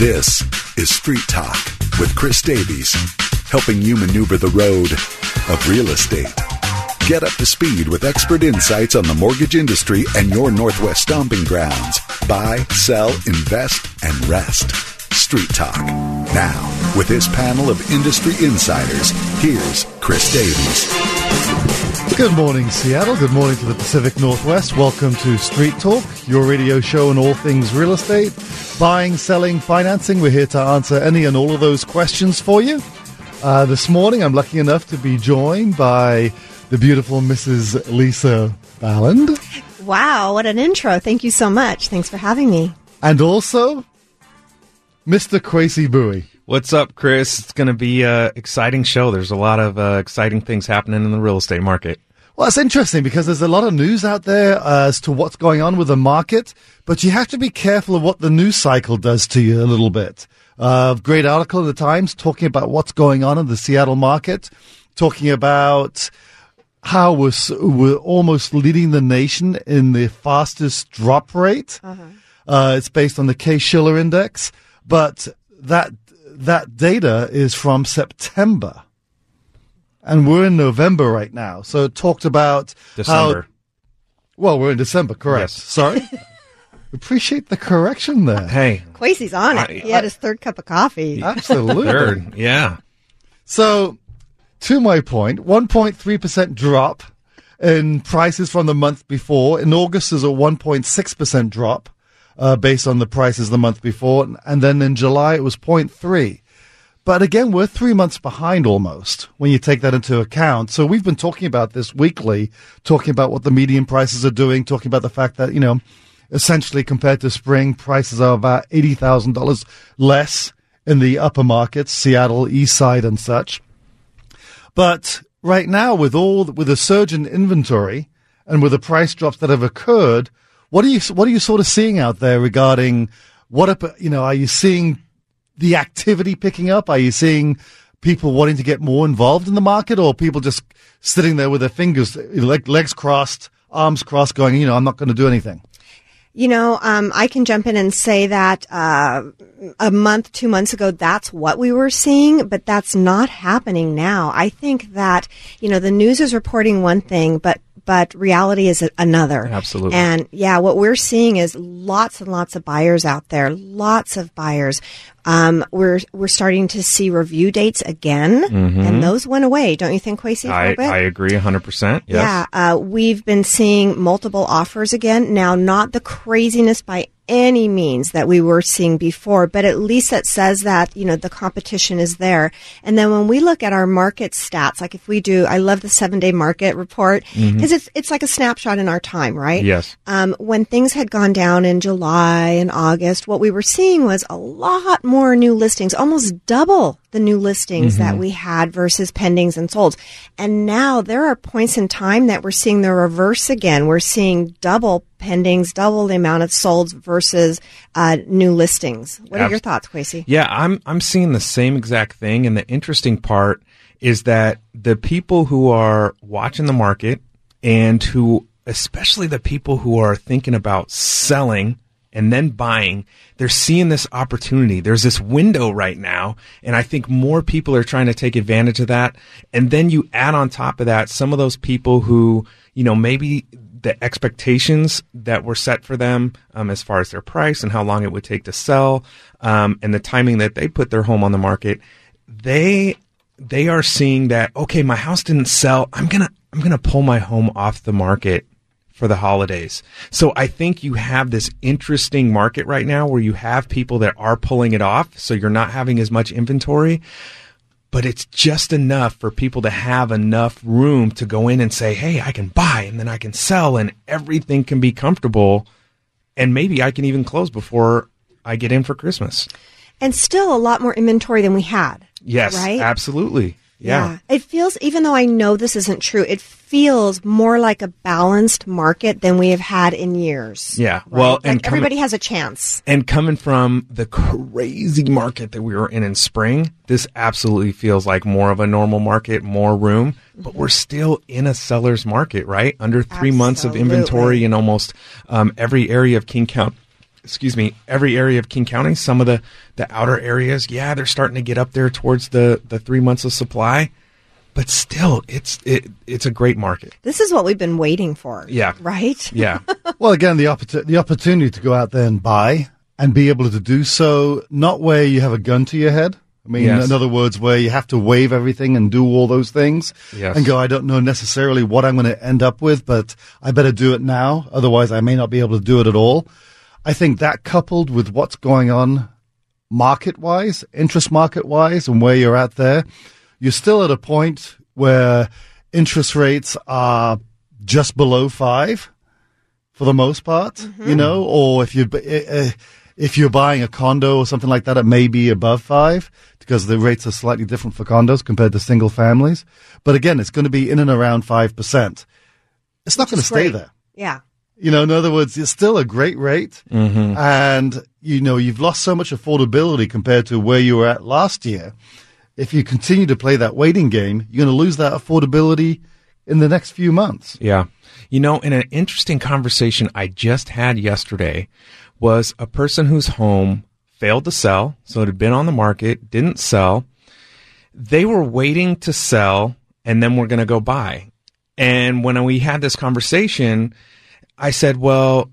This is Street Talk with Chris Davies, helping you maneuver the road of real estate. Get up to speed with expert insights on the mortgage industry and your Northwest stomping grounds. Buy, sell, invest, and rest. Street Talk. Now, with his panel of industry insiders, here's Chris Davies. Good morning, Seattle. Good morning to the Pacific Northwest. Welcome to Street Talk, your radio show on all things real estate, buying, selling, financing. We're here to answer any and all of those questions for you. Uh, this morning, I'm lucky enough to be joined by the beautiful Mrs. Lisa Balland. Wow, what an intro. Thank you so much. Thanks for having me. And also, Mr. Kwesi Bowie. What's up, Chris? It's going to be an exciting show. There's a lot of uh, exciting things happening in the real estate market. Well, it's interesting because there's a lot of news out there uh, as to what's going on with the market, but you have to be careful of what the news cycle does to you a little bit. Uh, great article in the Times talking about what's going on in the Seattle market, talking about how we're, we're almost leading the nation in the fastest drop rate. Uh-huh. Uh, it's based on the Case-Shiller index, but that that data is from September, and we're in November right now. So it talked about December. How, well, we're in December, correct? Yes. Sorry. Appreciate the correction there. Hey, Kwesi's on it. I- he had his third cup of coffee. Absolutely. third. Yeah. So, to my point, 1.3% drop in prices from the month before. In August is a 1.6% drop uh, based on the prices the month before. And then in July it was 0.3. But again, we're three months behind almost when you take that into account. So we've been talking about this weekly, talking about what the median prices are doing, talking about the fact that, you know, essentially compared to spring, prices are about $80,000 less in the upper markets, Seattle, East Side and such. But right now, with all with a surge in inventory and with the price drops that have occurred, what are you what are you sort of seeing out there regarding what up, you know? Are you seeing the activity picking up? Are you seeing people wanting to get more involved in the market, or people just sitting there with their fingers, leg, legs crossed, arms crossed, going, you know, I'm not going to do anything? You know, um, I can jump in and say that uh, a month, two months ago, that's what we were seeing, but that's not happening now. I think that you know the news is reporting one thing, but but reality is another. Absolutely. And yeah, what we're seeing is lots and lots of buyers out there, lots of buyers. Um, we're we're starting to see review dates again, and those went away. Don't you think, a I? I agree 100%. Yes. Yeah, uh, we've been seeing multiple offers again. Now, not the craziness by any means that we were seeing before, but at least it says that, you know, the competition is there. And then when we look at our market stats, like if we do, I love the seven day market report because it's, it's like a snapshot in our time, right? Yes. Um, when things had gone down in July and August, what we were seeing was a lot more new listings, almost double the new listings that we had versus pendings and solds. And now there are points in time that we're seeing the reverse again. We're seeing double pendings, double the amount of solds versus uh, new listings. What are your thoughts, Kwesi? Yeah, I'm I'm seeing the same exact thing and the interesting part is that the people who are watching the market and who especially the people who are thinking about selling and then buying, they're seeing this opportunity. There's this window right now, and I think more people are trying to take advantage of that. And then you add on top of that some of those people who, you know, maybe the expectations that were set for them um, as far as their price and how long it would take to sell um, and the timing that they put their home on the market they they are seeing that okay my house didn't sell i'm gonna i'm gonna pull my home off the market for the holidays so i think you have this interesting market right now where you have people that are pulling it off so you're not having as much inventory but it's just enough for people to have enough room to go in and say, "Hey, I can buy and then I can sell and everything can be comfortable and maybe I can even close before I get in for Christmas." And still a lot more inventory than we had. Yes, Right? absolutely. Yeah. It feels, even though I know this isn't true, it feels more like a balanced market than we have had in years. Yeah. Right? Well, Like and everybody has a chance. And coming from the crazy market that we were in in spring, this absolutely feels like more of a normal market, more room, but we're still in a seller's market, right? Under three months of inventory in almost um, every area of King County. Excuse me, every area of King County. Some of the the outer areas, yeah, they're starting to get up there towards the the three months of supply, but still, it's it it's a great market. This is what we've been waiting for. Yeah. Right? Yeah, Well, again, the, opportu- the opportunity to go out there and buy and be able to do so, not where you have a gun to your head. I mean, Yes. in other words, where you have to waive everything and do all those things Yes. and go, I don't know necessarily what I'm going to end up with, but I better do it now. Otherwise, I may not be able to do it at all. I think that coupled with what's going on market wise, interest market wise, and where you're at there, you're still at a point where interest rates are just below five for the most part, you know, or if you uh, if you're buying a condo or something like that, it may be above five because the rates are slightly different for condos compared to single families. But again, it's going to be in and around five percent. It's not going to stay great. there. Yeah. You know, in other words, it's still a great rate. Mm-hmm. And, you know, you've lost so much affordability compared to where you were at last year. If you continue to play that waiting game, you're going to lose that affordability in the next few months. yeah. You know, in an interesting conversation I just had yesterday was a person whose home failed to sell, so it had been on the market, didn't sell. They were waiting to sell, and then we're going to go buy. And when we had this conversation, I said, "Well,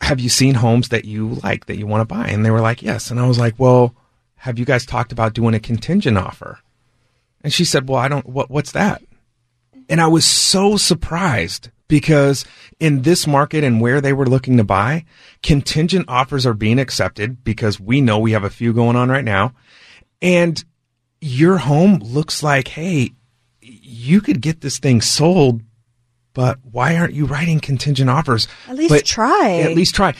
have you seen homes that you like that you want to buy?" And they were like, "Yes." And I was like, "Well, have you guys talked about doing a contingent offer?" And she said, "Well, I don't. What, what's that?" And I was so surprised because in this market and where they were looking to buy, contingent offers are being accepted because we know we have a few going on right now. And your home looks like, hey, you could get this thing sold, but why aren't you writing contingent offers? At least But try. At least try.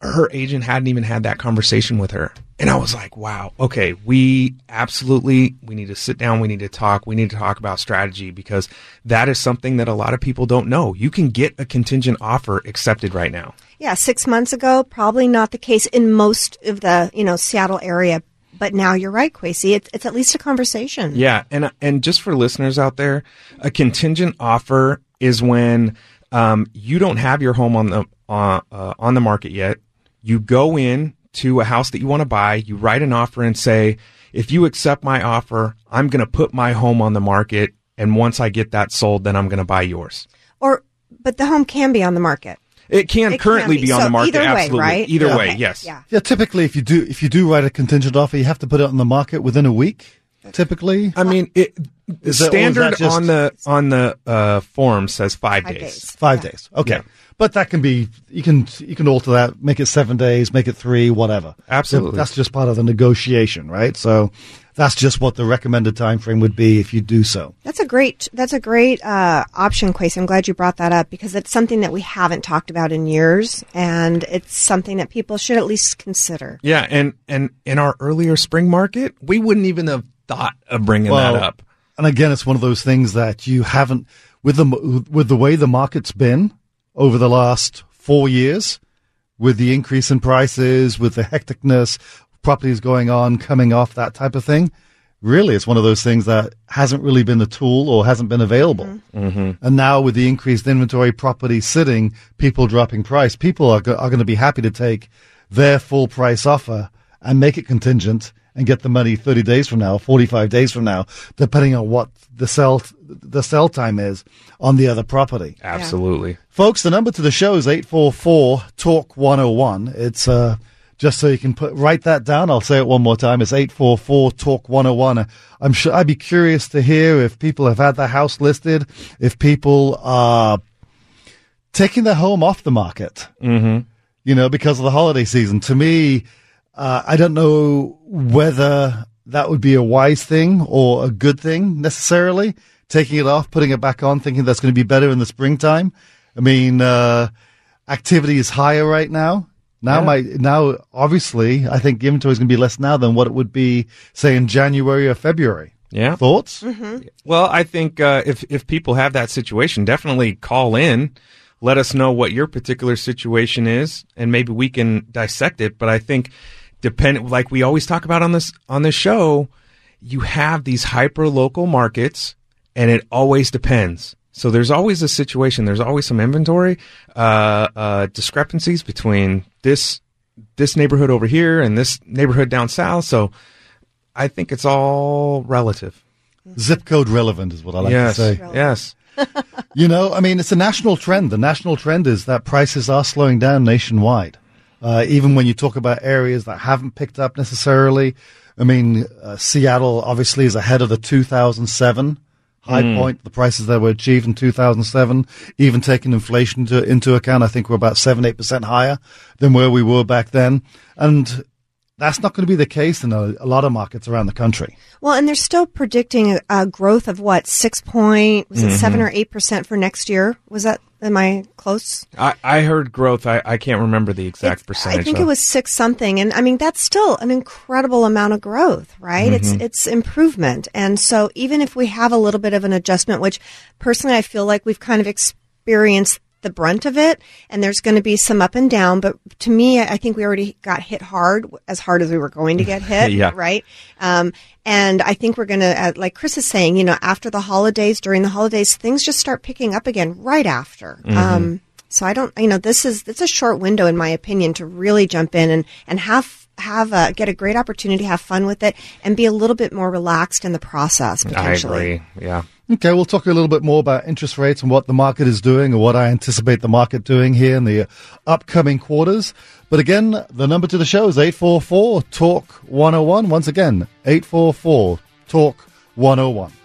Her agent hadn't even had that conversation with her. And I was like, wow, okay, we absolutely, we need to sit down. We need to talk. We need to talk about strategy because that is something that a lot of people don't know. You can get a contingent offer accepted right now. Yeah, six months ago, probably not the case in most of the you know Seattle area. But now you're right, Kwesi. It's, it's at least a conversation. Yeah, and and just for listeners out there, a contingent offer is when um, you don't have your home on the uh, uh, on the market yet. You go in to a house that you want to buy. You write an offer and say, "If you accept my offer, I'm going to put my home on the market, and once I get that sold, then I'm going to buy yours." Or, but the home can be on the market. It can It can currently be. be. on So the market. either way, absolutely, right? either Yeah. way, Okay. yes. Yeah. Yeah, typically, if you do if you do write a contingent offer, you have to put it on the market within a week. Typically, I mean, it, the Is that- or is that standard just- on the on the uh, form says five, Five days. days. five Yeah. days. Okay, Yeah. but that can be you can you can alter that, make it seven days, make it three, whatever. Absolutely. that's just part of the negotiation, right? So that's just what the recommended time frame would be if you do so. That's a great. That's a great uh, option, Kwesi. I'm glad you brought that up because it's something that we haven't talked about in years, and it's something that people should at least consider. Yeah, and and in our earlier spring market, we wouldn't even have thought of bringing Well, that up. And again, it's one of those things that you haven't with the with the way the market's been over the last four years, with the increase in prices, with the hecticness, properties going on, coming off, that type of thing. Really, it's one of those things that hasn't really been a tool or hasn't been available. Mm-hmm. And now, with the increased inventory, property sitting, people dropping price, people are, go- are going to be happy to take their full price offer and make it contingent and get the money 30 days from now, 45 days from now, depending on what the sell the sell time is on the other property. Absolutely. Folks, the number to the show is 844 Talk 101. It's uh, just so you can put write that down. I'll say it one more time. It's 844 Talk 101. I'm sure I'd be curious to hear if people have had their house listed, if people are taking their home off the market. Mm-hmm. You know, because of the holiday season. To me, uh, I don't know whether that would be a wise thing or a good thing necessarily. Taking it off, putting it back on, thinking that's going to be better in the springtime. I mean, uh, activity is higher right now. Now, Yeah. my now obviously, I think inventory is going to be less now than what it would be, say, in January or February. Yeah. Thoughts? Well, I think uh, if if people have that situation, definitely call in. Let us know what your particular situation is, and maybe we can dissect it. But I think, depend like we always talk about on this on this show, you have these hyper local markets, and it always depends. So there's always a situation. There's always some inventory uh, uh, discrepancies between this this neighborhood over here and this neighborhood down south. So I think it's all relative. Zip code relevant is what I like yes. to say. Yes. You know, I mean, it's a national trend. The national trend is that prices are slowing down nationwide. Uh, even when you talk about areas that haven't picked up necessarily. I mean, uh, Seattle obviously is ahead of the 2007 high point, the prices that were achieved in 2007, even taking inflation to, into account, I think we're about 7 8% higher than where we were back then. And that's not going to be the case in a, a lot of markets around the country. Well, and they're still predicting a, a growth of what six point was it seven or eight percent for next year? Was that am I close? I, I heard growth. I, I can't remember the exact It's- percentage. I think though. it was six something, and I mean that's still an incredible amount of growth, right? It's mm-hmm. it's improvement, and so even if we have a little bit of an adjustment, which personally I feel like we've kind of experienced the brunt of it, and there's going to be some up and down, but to me, I I think we already got hit hard, as hard as we were going to get hit, Yeah. right? Um, and I think we're going to, uh, like Chris is saying, you know, after the holidays, during the holidays, things just start picking up again right after. Um, so I don't, you know, this is it's a short window, in my opinion, to really jump in and and have have a, get a great opportunity, have fun with it, and be a little bit more relaxed in the process. I Potentially. agree. Yeah. Okay, we'll talk a little bit more about interest rates and what the market is doing and what I anticipate the market doing here in the upcoming quarters. But again, the number to the show is 844 Talk 101. Once again, 844 Talk 101.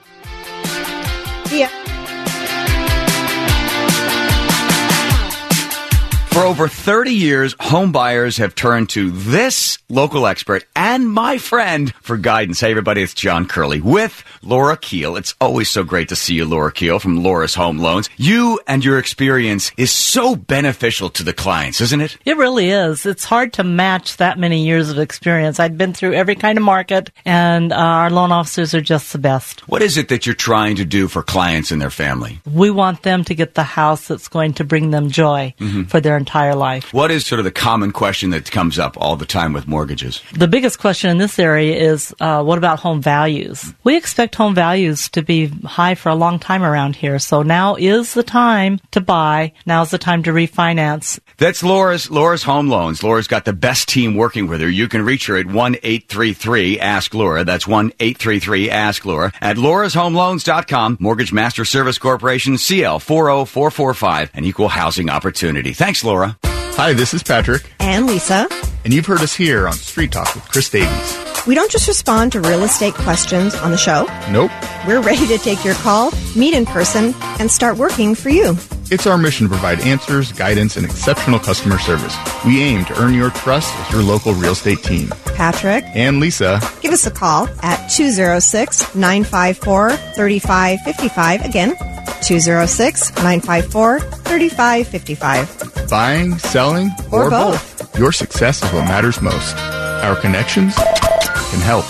For over 30 years, home buyers have turned to this local expert and my friend for guidance. Hey, everybody, it's John Curley with Laura Keel. It's always so great to see you, Laura Keel from Laura's Home Loans. You and your experience is so beneficial to the clients, isn't it? It really is. It's hard to match that many years of experience. I've been through every kind of market, and uh, our loan officers are just the best. What is it that you're trying to do for clients and their family? We want them to get the house that's going to bring them joy for their entire life. What is sort of the common question that comes up all the time with mortgages? The biggest question in this area is uh, what about home values? We expect home values to be high for a long time around here, so now is the time to buy. Now's the time to refinance. That's Laura's Laura's Home Loans. Laura's got the best team working with her. You can reach her at one eight three three Ask Laura. That's one eight three three Ask Laura at laurashomeloans.com. Mortgage Master Service Corporation, CL four zero four four five, an equal housing opportunity. Thanks, Laura. Hi, this is Patrick, And Lisa, and you've heard us here on Street Talk with Chris Davies. we don't just respond to real estate questions on the show. Nope, We're ready to take your call, meet in person, and start working for you. It's our mission to provide answers, guidance, and exceptional customer service. We aim to earn your trust as your local real estate team. Patrick, And Lisa, give us a call at 206 954 3555. Again, 206 954 3555. buying, selling, Or or, both. Your success is what matters most. Our connections can help.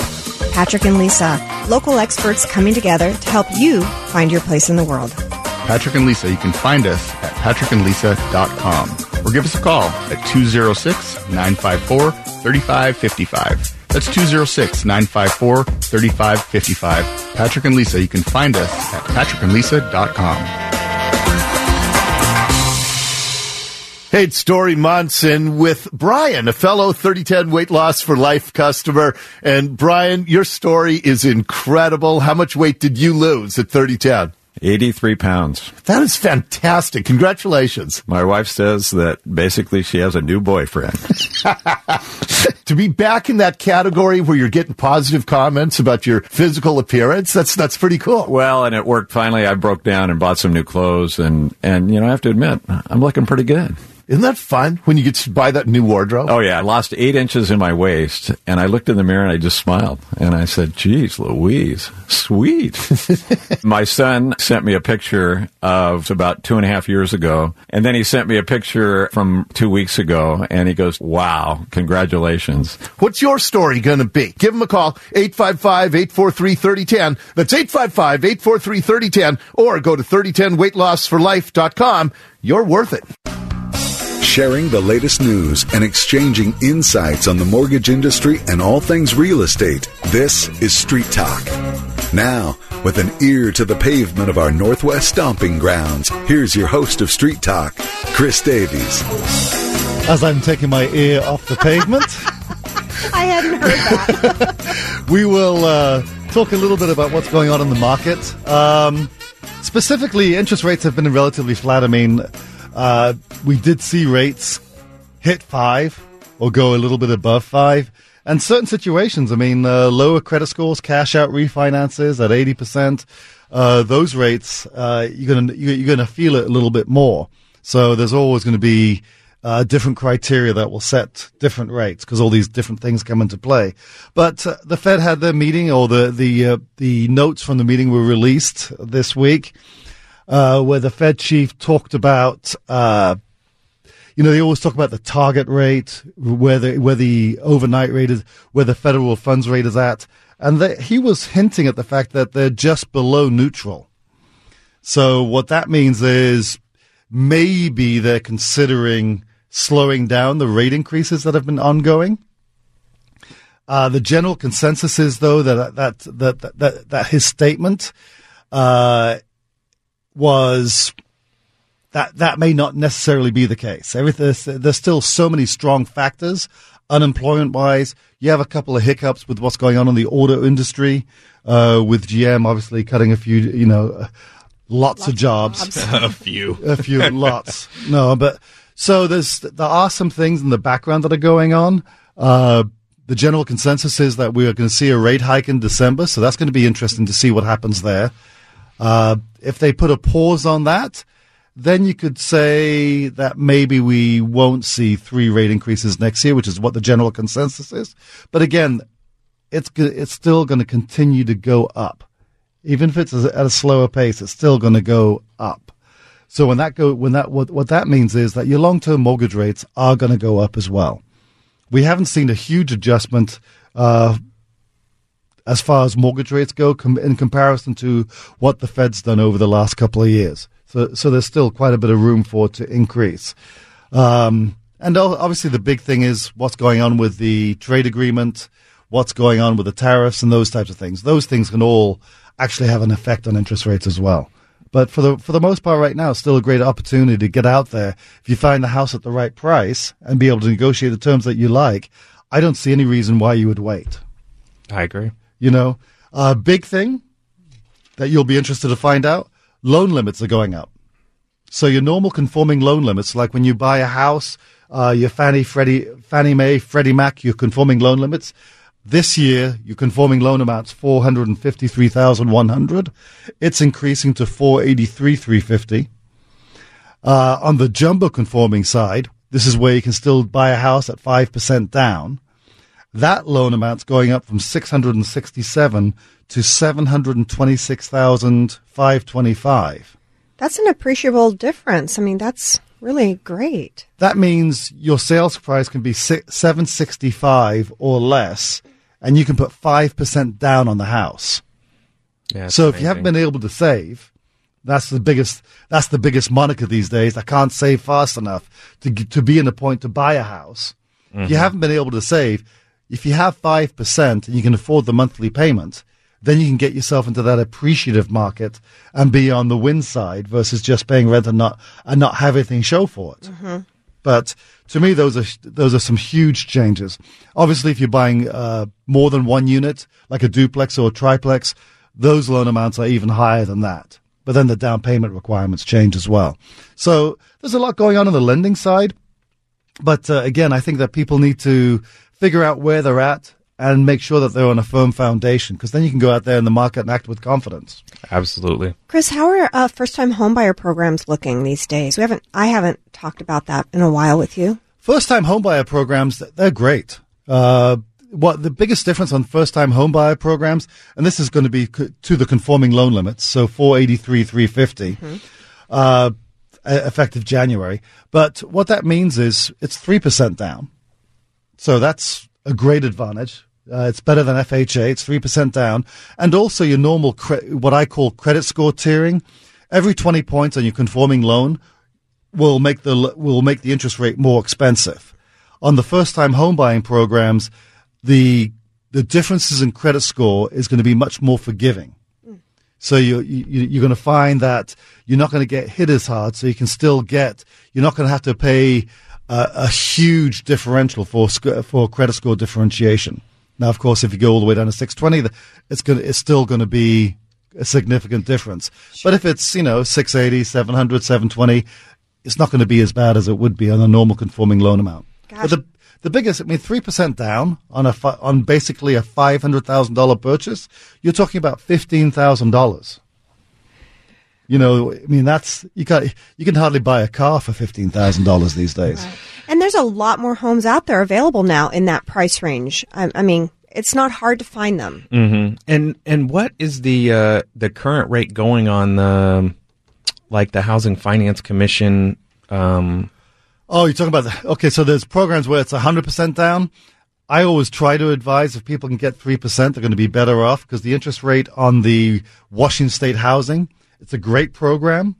Patrick and Lisa, local experts coming together to help you find your place in the world. Patrick and Lisa, you can find us at patrickandlisa.com or give us a call at 206 954 3555. That's 206 954 3555. Patrick and Lisa, you can find us at patrickandlisa.com. Hey, it's Dori Monson with Brian, a fellow 3010 weight loss for life customer. And Brian, your story is incredible. How much weight did you lose at 3010? 83 pounds. That is fantastic. Congratulations. My wife says that basically she has a new boyfriend. To be back in that category where you're getting positive comments about your physical appearance, that's, that's pretty cool. well, and it worked finally. I broke down and bought some new clothes and, and, you know, I have to admit, I'm looking pretty good. Isn't that fun when you get to buy that new wardrobe? Oh yeah, I lost eight inches in my waist and I looked in the mirror and I just smiled and I said, geez, Louise, sweet. my son sent me a picture of about two and a half years ago. And then he sent me a picture from two weeks ago and he goes, wow, congratulations. What's your story going to be? Give him a call, 855-843-3010. That's 855-843-3010. Or go to 3010weightlossforlife.com. You're worth it. Sharing the latest news and exchanging insights on the mortgage industry and all things real estate. This is Street Talk. Now, with an ear to the pavement of our Northwest stomping grounds, here's your host of Street Talk, Chris Davies. as I'm taking my ear off the pavement. I hadn't heard that. we will uh, talk a little bit about what's going on in the market. Um, specifically, interest rates have been relatively flat. I mean, uh, we did see rates hit five or go a little bit above five. And certain situations, I mean, uh, lower credit scores, cash out refinances at 80%, uh, those rates, uh, you're going to, you're going to feel it a little bit more. So there's always going to be, uh, different criteria that will set different rates because all these different things come into play. But uh, the Fed had their meeting, or the the uh, the notes from the meeting were released this week, uh, where the Fed chief talked about. Uh, you know, they always talk about the target rate, where the where the overnight rate is, where the federal funds rate is at, and the, he was hinting at the fact that they're just below neutral. So what that means is maybe they're considering slowing down the rate increases that have been ongoing. Uh, the general consensus is, though, that that that that, that his statement uh, was that that may not necessarily be the case. Everything, there's still so many strong factors, unemployment wise. You have a couple of hiccups with what's going on in the auto industry, uh, with GM obviously cutting a few, you know, lots, lots of jobs, of jobs. a few, a few, lots. No, but so there's there are some things in the background that are going on. Uh, the general consensus is that we are going to see a rate hike in December, so that's going to be interesting to see what happens there. If they put a pause on that, then you could say that maybe we won't see three rate increases next year, which is what the general consensus is. But again, it's it's still going to continue to go up, even if it's at a slower pace. It's still going to go up. So when that go when that what what that means is that your long term mortgage rates are going to go up as well. We haven't seen a huge adjustment uh, as far as mortgage rates go com- in comparison to what the Fed's done over the last couple of years. So so there's still quite a bit of room for it to increase. Um, and obviously the big thing is what's going on with the trade agreement, what's going on with the tariffs and those types of things. Those things can all actually have an effect on interest rates as well. But for the for the most part, right now, it's still a great opportunity to get out there. If you find the house at the right price and be able to negotiate the terms that you like, I don't see any reason why you would wait. I agree. You know, a big thing that you'll be interested to find out: loan limits are going up. So your normal conforming loan limits, like when you buy a house, uh, your Fannie, Freddie, Fannie Mae, Freddie Mac, your conforming loan limits, this year, your conforming loan amount's 453,100. It's increasing to 483,350. Uh, on the jumbo conforming side, this is where you can still buy a house at 5% down. That loan amount's going up from 667 to 726,525. That's an appreciable difference. I mean, that's really great. That means your sales price can be 765 or less and you can put 5% down on the house. Yeah, so amazing. if you haven't been able to save, that's the biggest that's the biggest moniker these days. I can't save fast enough to to be in a point to buy a house. Mm-hmm. If you haven't been able to save, if you have 5% and you can afford the monthly payment, then you can get yourself into that appreciative market and be on the win side versus just paying rent and not and not have anything show for it. Mm-hmm. But to me, those are those are some huge changes. Obviously, if you're buying uh, more than one unit, like a duplex or a triplex, those loan amounts are even higher than that. But then the down payment requirements change as well. So there's a lot going on on the lending side. But uh, again, I think that people need to figure out where they're at and make sure that they're on a firm foundation because then you can go out there in the market and act with confidence. Absolutely. Chris, how are uh, first-time homebuyer programs looking these days? We haven't, I haven't talked about that in a while with you. First-time homebuyer programs, they're great. Uh, what the biggest difference on first-time homebuyer programs, and this is going to be to the conforming loan limits, so 483, 350, mm-hmm. uh, effective January. But what that means is it's 3% down. So that's a great advantage. Uh, it's better than FHA. It's 3% down. And also your normal, cre- what I call credit score tiering. Every 20 points on your conforming loan will make the, will make the interest rate more expensive. On the first time home buying programs, the, the differences in credit score is going to be much more forgiving. So you, you, you're going to find that you're not going to get hit as hard. So you can still get, you're not going to have to pay uh, a huge differential for for credit score differentiation. Now, of course, if you go all the way down to 620, it's going it's still going to be a significant difference. But if it's you know 680, 700, 720, it's not going to be as bad as it would be on a normal conforming loan amount. Gosh. But the the biggest, I mean, three percent down on a fi- on basically a five hundred thousand dollar purchase, you're talking about fifteen thousand dollars. You know, I mean, that's you can you can hardly buy a car for fifteen thousand dollars these days. And there's a lot more homes out there available now in that price range. I, I mean, it's not hard to find them. Mm-hmm. And and what is the uh, the current rate going on the like the Housing Finance Commission? Um, Oh, you're talking about the, okay. So there's programs where it's 100% down. I always try to advise if people can get 3%, they're going to be better off because the interest rate on the Washington State housing, it's a great program.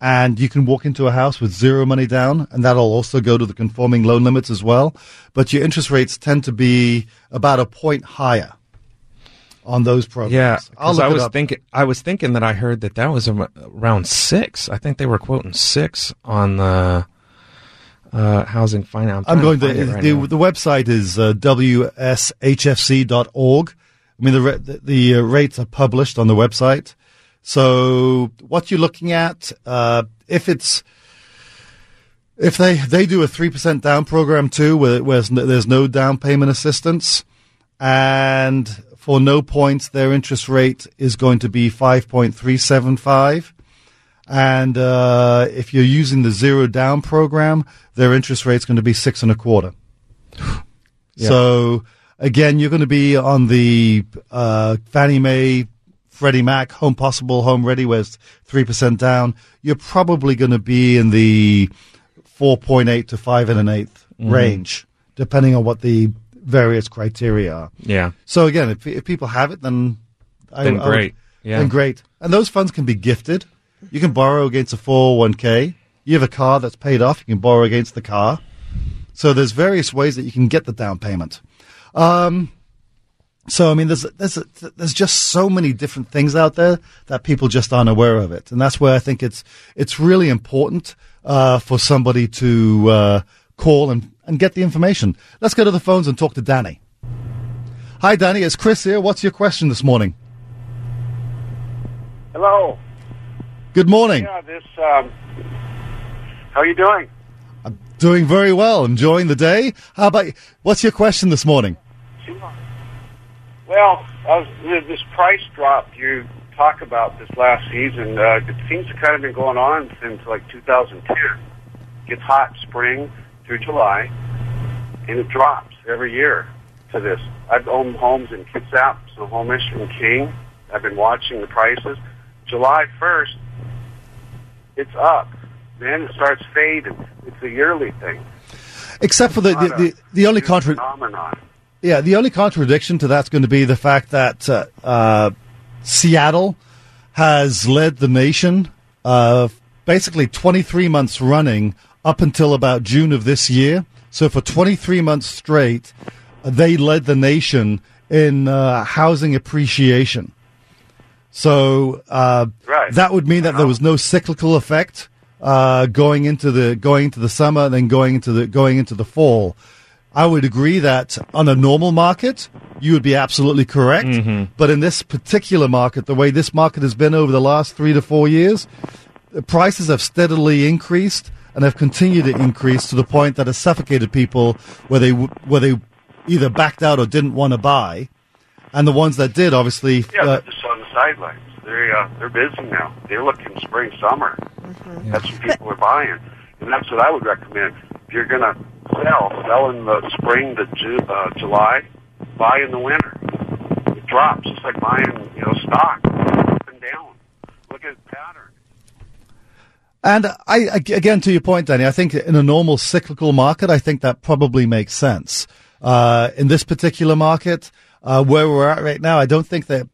And you can walk into a house with zero money down, and that'll also go to the conforming loan limits as well. But your interest rates tend to be about a point higher on those programs. yeah, I'll 'cause look I was thinking I was thinking that I heard that that was around six. I think they were quoting six on the uh, Housing Finance. I'm going trying to, right the, the website is uh, wshfc.org. I mean, the, the, the uh, rates are published on the website. So what you're looking at, uh, if it's, if they, they do a 3% down program too, where, where there's no- down payment assistance, and for no points, their interest rate is going to be 5.375. And uh, if you're using the zero down program, their interest rate's going to be six and a quarter. So again, you're going to be on the uh, Fannie Mae, Freddie Mac, Home Possible, Home Ready, where it's three percent down. You're probably going to be in the four point eight to five and an 8th range, depending on what the various criteria are. yeah. So again, if, if people have it, then I- Then I would- great. Yeah. then great. And those funds can be gifted. You can borrow against a 401k. You have a car that's paid off. You can borrow against the car. So there's various ways that you can get the down payment. Um, so I mean, there's there's there's just so many different things out there that people just aren't aware of it, and that's where I think it's it's really important uh, for somebody to uh, call and and get the information. Let's go to the phones and talk to Danny. Hi, Danny. It's Chris here. What's your question this morning? Hello. Good morning. Yeah, this. Um, how are you doing? I'm doing very well. Enjoying the day. How about what's your question this morning? Well, was, th- this price drop you talk about this last season, uh, it seems to kind of been going on since like 2010. Gets hot spring through July, and it drops every year to this. I've owned homes in Kitsap, Snohomish, and King. I've been watching the prices. July 1st, it's up. Then it starts fading. It's a yearly thing. Except for the the, the, the only new contra- phenomenon. Yeah, the only contradiction to that's going to be the fact that uh, uh, Seattle has led the nation uh, basically 23 months running up until about June of this year. So for 23 months straight, they led the nation in uh, housing appreciation. So uh, Right. that would mean that there was no cyclical effect uh, going into the going into the summer, and then going into the going into the fall. I would agree that on a normal market, you would be absolutely correct. But in this particular market, the way this market has been over the last three to four years, the prices have steadily increased and have continued to increase to the point that has suffocated people where they where they either backed out or didn't want to buy, and the ones that did, obviously, Yeah, uh, they're just on the sidelines. They're uh, they're busy now. They're looking spring summer. That's what people are buying, and that's what I would recommend. If you're gonna sell, sell in the spring to Ju- uh, July, buy in the winter. It drops It's like buying you know stock up and down. Look at the pattern. And I, again, to your point, Danny, I think in a normal cyclical market, I think that probably makes sense. Uh, in this particular market, uh, where we're at right now, I don't think that,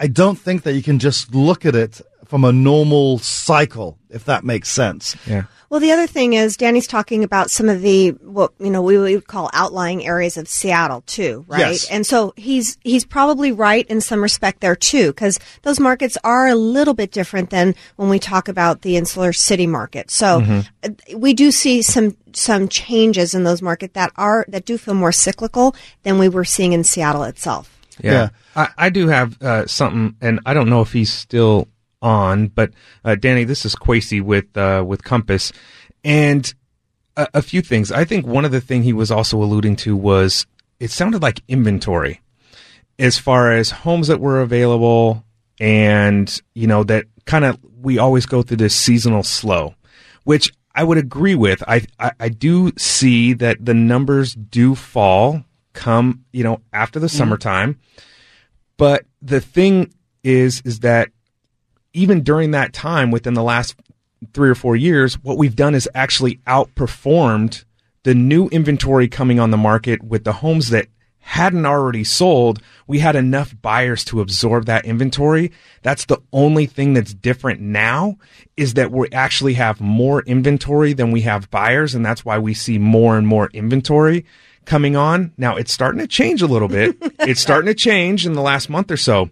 I don't think that you can just look at it from a normal cycle, if that makes sense. Yeah. Well, the other thing is Danny's talking about some of the what you know we would call outlying areas of Seattle too, right? Yes. And so he's he's probably right in some respect there too, because those markets are a little bit different than when we talk about the insular city market. So uh, we do see some some changes in those markets that are that do feel more cyclical than we were seeing in Seattle itself. Yeah. Yeah. I, I do have uh, something, and I don't know if he's still on, but uh, Danny, this is Quasey with uh, with Compass, and a, a few things. I think one of the thing he was also alluding to was it sounded like inventory, as far as homes that were available, and you know that kind of we always go through this seasonal slow, which I would agree with. I, I I do see that the numbers do fall come you know after the summertime. But the thing is, is that even during that time, within the last three or four years, what we've done is actually outperformed the new inventory coming on the market with the homes that hadn't already sold. We had enough buyers to absorb that inventory. That's the only thing that's different now is that we actually have more inventory than we have buyers. And that's why we see more and more inventory coming on. Now it's starting to change a little bit. it's starting to change in the last month or so.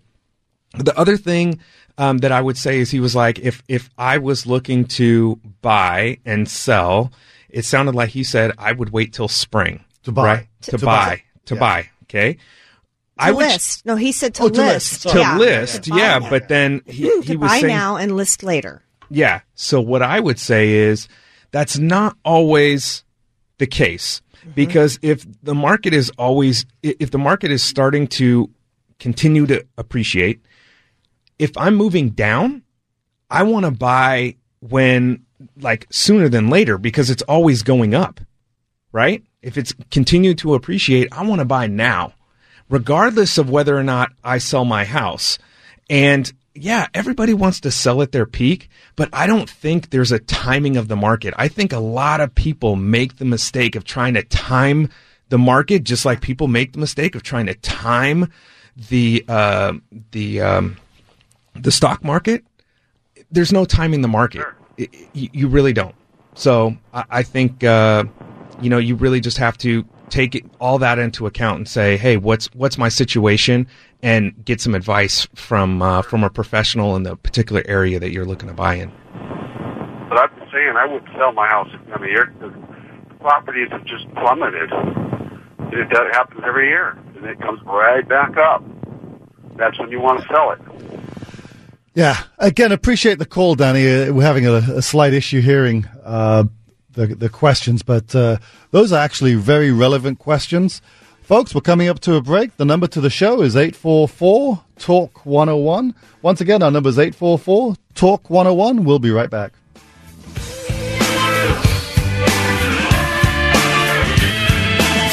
The other thing um, that I would say is he was like, if if I was looking to buy and sell, it sounded like he said I would wait till spring To buy. right? to, To buy, buy. to Yeah. buy. Okay, To I would list. No, he said to Oh, to list. list, to sorry. Yeah. list, To buy yeah. But then he to he was buy saying now and list later. yeah. So what I would say is that's not always the case because if the market is always if the market is starting to continue to appreciate, if I'm moving down, I want to buy when like sooner than later because it's always going up, right? If it's continued to appreciate, I want to buy now, regardless of whether or not I sell my house. And yeah, everybody wants to sell at their peak, but I don't think there's a timing of the market. I think a lot of people make the mistake of trying to time the market, just like people make the mistake of trying to time the uh, the um, the stock market. There's no timing the market. I- I- you, you really don't. So I, I think uh, you know you really just have to take it, all that into account and say, hey, what's what's my situation, and get some advice from uh, from a professional in the particular area that you're looking to buy in. But I've been saying I would sell my house. I mean, your- the properties have just plummeted. It does, happens every year, and it comes right back up. That's when you want to sell it. Yeah. Again, appreciate the call, Danny. Uh, we're having a, a slight issue hearing uh, the the questions, but uh, those are actually very relevant questions. Folks, we're coming up to a break. The number to the show is 844 Talk 101. Once again, our number is 844 Talk 101. We'll be right back.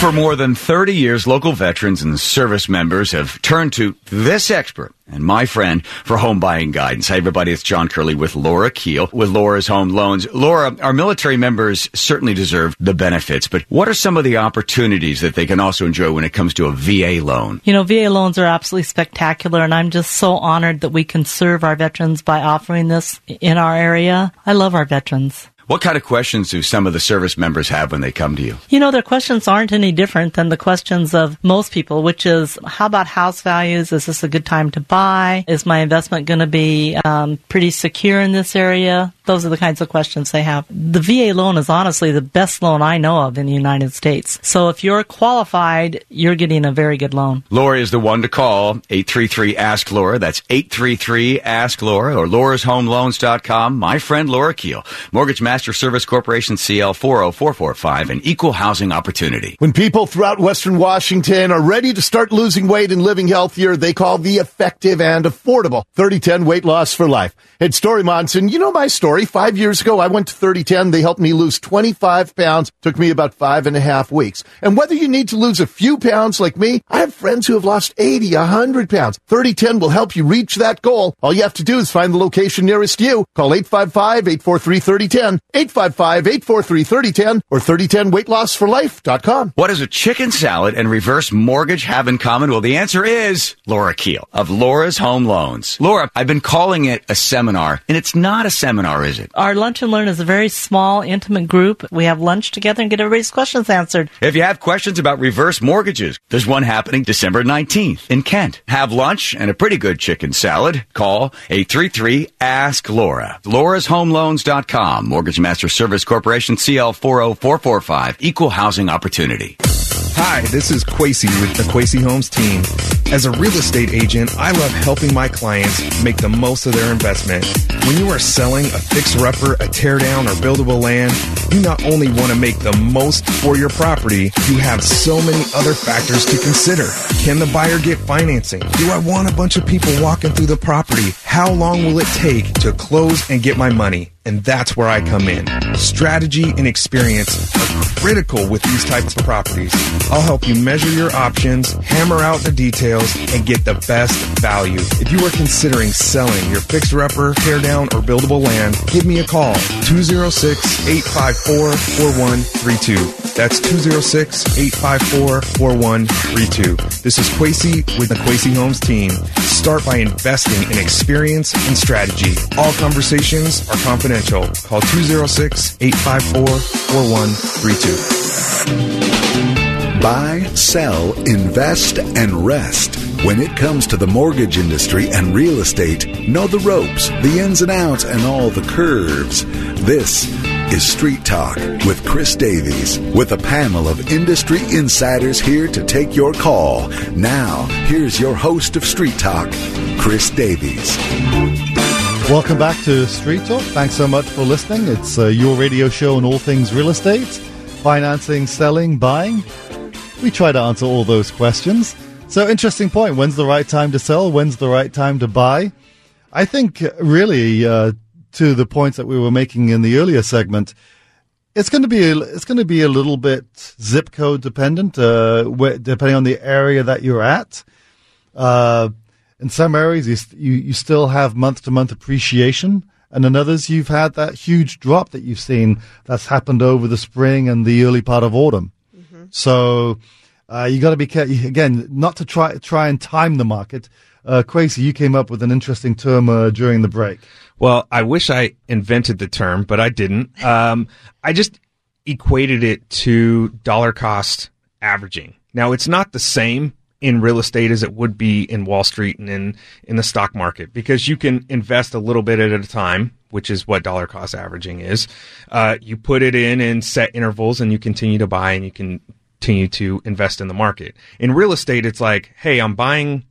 For more than 30 years, local veterans and service members have turned to this expert and my friend for home buying guidance. Hey, everybody, it's John Curley with Laura Keel with Laura's Home Loans. Laura, our military members certainly deserve the benefits, but what are some of the opportunities that they can also enjoy when it comes to a VA loan? You know, VA loans are absolutely spectacular, and I'm just so honored that we can serve our veterans by offering this in our area. I love our veterans. What kind of questions do some of the service members have when they come to you? You know, their questions aren't any different than the questions of most people, which is, how about house values? Is this a good time to buy? Is my investment going to be um, pretty secure in this area? Those are the kinds of questions they have. The VA loan is honestly the best loan I know of in the United States. So if you're qualified, you're getting a very good loan. Laura is the one to call. 833 Ask Laura. That's 833 Ask Laura or laurashomeloans.com. My friend Laura Keel. Mortgage Master Service Corporation CL 40445 an Equal Housing Opportunity. When people throughout Western Washington are ready to start losing weight and living healthier, they call the effective and affordable 3010 weight loss for life. It's Dori Monson. You know my story. Story. Five years ago, I went to 3010. They helped me lose 25 pounds. Took me about five and a half weeks. And whether you need to lose a few pounds like me, I have friends who have lost 80, 100 pounds. 3010 will help you reach that goal. All you have to do is find the location nearest you. Call 855-843-3010, 855-843-3010, or 3010weightlossforlife.com. What does a chicken salad and reverse mortgage have in common? Well, the answer is Laura Keel of Laura's Home Loans. Laura, I've been calling it a seminar, and it's not a seminar, is it? Our lunch and learn is a very small, intimate group. We have lunch together and get everybody's questions answered. If you have questions about reverse mortgages, there's one happening December 19th in Kent. Have lunch and a pretty good chicken salad. Call 833-ASK-LAURA. Laura'sHomeLoans.com. Mortgage Master Service Corporation, CL 40445. Equal housing opportunity. Hi, this is Quasey with the Quasey Homes team. As a real estate agent, I love helping my clients make the most of their investment. When you are selling a fixer-upper, a teardown, or buildable land, you not only want to make the most for your property, you have so many other factors to consider. Can the buyer get financing? Do I want a bunch of people walking through the property? How long will it take to close and get my money? And that's where I come in. Strategy and experience are critical with these types of properties. I'll help you measure your options, hammer out the details, and get the best value. If you are considering selling your fixer-upper, teardown, or buildable land, give me a call. 206-854-4132. That's 206-854-4132. This is Kwesi with the Kwesi Homes team. Start by investing in experience and strategy. All conversations are confidential. Call 206-854-4132. Buy, sell, invest, and rest. When it comes to the mortgage industry and real estate, know the ropes, the ins and outs, and all the curves. This is Street Talk with Chris Davies, with a panel of industry insiders here to take your call. Now, here's your host of Street Talk, Chris Davies. Welcome back to Street Talk. Thanks so much for listening. It's uh, your radio show on all things real estate, financing, selling, buying. We try to answer all those questions. So, interesting point. When's the right time to sell? When's the right time to buy? I think, uh, really, uh, to the points that we were making in the earlier segment, it's going to be a, it's going to be a little bit zip code dependent, uh, depending on the area that you're at. In some areas, you, you, you still have month to month appreciation, and in others, you've had that huge drop that you've seen that's happened over the spring and the early part of autumn. So uh, you got to be careful again, not to try try and time the market. Uh, Kwesi, you came up with an interesting term uh, during the break. Well, I wish I invented the term, but I didn't. Um, I just equated it to dollar cost averaging. Now, it's not the same in real estate as it would be in Wall Street and in, in the stock market because you can invest a little bit at a time, which is what dollar cost averaging is. Uh, you put it in in set intervals and you continue to buy and you can continue to invest in the market. In real estate, it's like, hey, I'm buying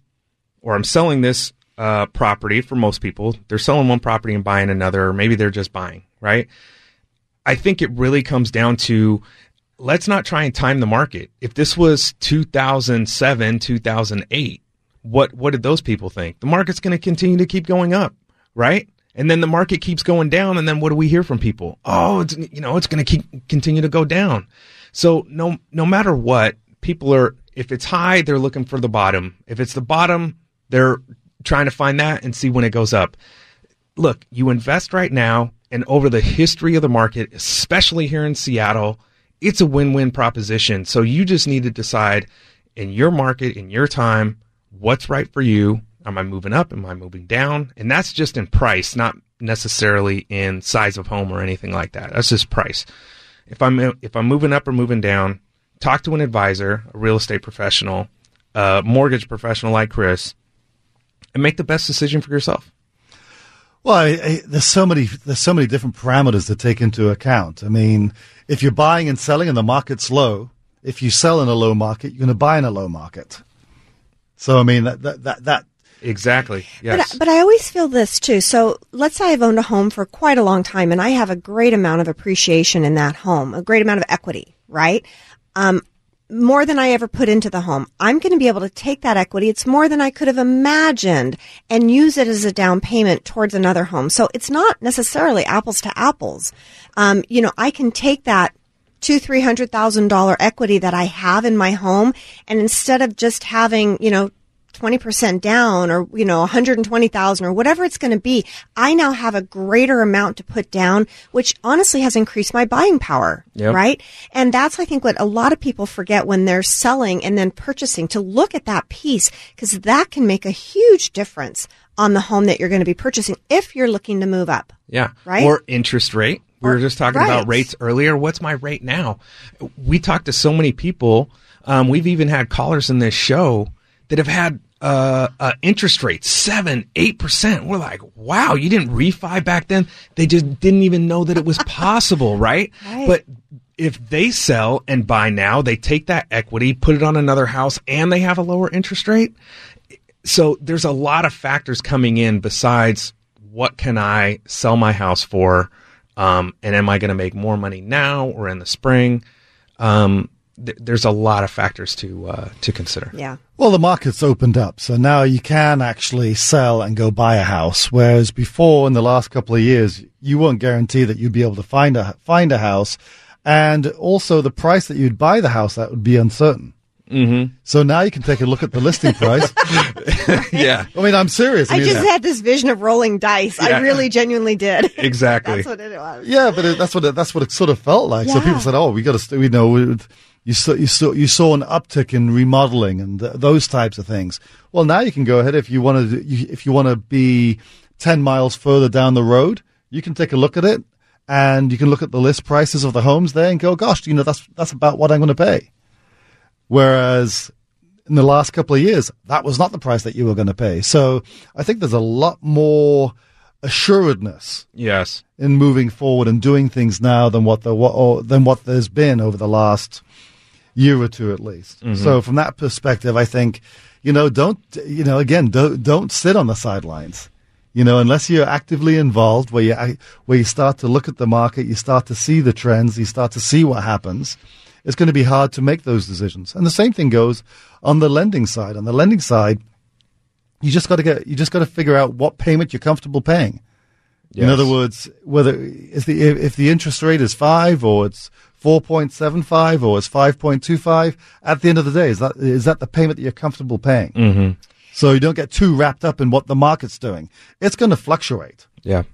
or I'm selling this uh, property for most people. They're selling one property and buying another, or maybe they're just buying, right? I think it really comes down to let's not try and time the market. If this was 2007, 2008, what what did those people think? The market's going to continue to keep going up, right? And then the market keeps going down, and then what do we hear from people? Oh, it's you know it's going to keep continue to go down. So no no matter what, people are if it's high, they're looking for the bottom. If it's the bottom, they're trying to find that and see when it goes up. Look, you invest right now, and over the history of the market, especially here in Seattle, it's a win-win proposition. So you just need to decide in your market, in your time, what's right for you. Am I moving up? Am I moving down? And that's just in price, not necessarily in size of home or anything like that. That's just price. If I'm if I'm moving up or moving down, talk to an advisor, a real estate professional, a mortgage professional like Chris, and make the best decision for yourself. Well, I, I, there's so many there's so many different parameters to take into account. I mean, if you're buying and selling and the market's low, if you sell in a low market, you're going to buy in a low market. So, I mean, that that that, that Exactly. Yes. But, but I always feel this too. So let's say I've owned a home for quite a long time and I have a great amount of appreciation in that home, a great amount of equity, right? Um, more than I ever put into the home. I'm going to be able to take that equity. It's more than I could have imagined and use it as a down payment towards another home. So it's not necessarily apples to apples. Um, you know, I can take that two, three hundred thousand dollar equity that I have in my home, and instead of just having, you know, 20% down or, you know, 120,000 or whatever it's going to be, I now have a greater amount to put down, which honestly has increased my buying power. Yep. Right. And that's, I think, what a lot of people forget when they're selling and then purchasing to look at that piece because that can make a huge difference on the home that you're going to be purchasing if you're looking to move up. Yeah. Right? Or interest rate. We were just talking right. about rates earlier. What's my rate now? We talked to so many people. Um, we've even had callers in this show that have had uh, uh, interest rates seven, eight percent. We're like, wow, you didn't refi back then. They just didn't even know that it was possible, right? Right. But if they sell and buy now, they take that equity, put it on another house, and they have a lower interest rate. So there's a lot of factors coming in besides what can I sell my house for, um, and am I going to make more money now or in the spring? Um, th- there's a lot of factors to uh, to consider. Yeah. Well, the market's opened up, so now you can actually sell and go buy a house. Whereas before, in the last couple of years, you weren't guaranteed that you'd be able to find a find a house, and also the price that you'd buy the house that would be uncertain. Mm-hmm. So now you can take a look at the listing price. yeah, I mean, I'm serious. I mean, just had this vision of rolling dice. I really genuinely did. exactly. That's what it was. Yeah, but it, that's what it, that's what it sort of felt like. So people said, "Oh, we got to, st- we know." You saw, you saw you saw an uptick in remodeling and th- those types of things. Well, now you can go ahead if you want to. If you want to be ten miles further down the road, you can take a look at it, and you can look at the list prices of the homes there and go, "Gosh, you know, that's that's about what I'm going to pay." Whereas in the last couple of years, that was not the price that you were going to pay. So I think there's a lot more assuredness yes. in moving forward and doing things now than what the what or, than what there's been over the last year or two at least. Mm-hmm. So from that perspective, I think you know don't you know again don't don't sit on the sidelines. You know, unless you're actively involved, where you where you start to look at the market, you start to see the trends, you start to see what happens. It's going to be hard to make those decisions. And the same thing goes on the lending side. On the lending side, you just got to get you just got to figure out what payment you're comfortable paying. In other words, whether if the if, if the interest rate is five or it's four point seven five or is five point two five, at the end of the day, is that is that the payment that you're comfortable paying? Mm-hmm. So you don't get too wrapped up in what the market's doing. It's going to fluctuate. Yeah.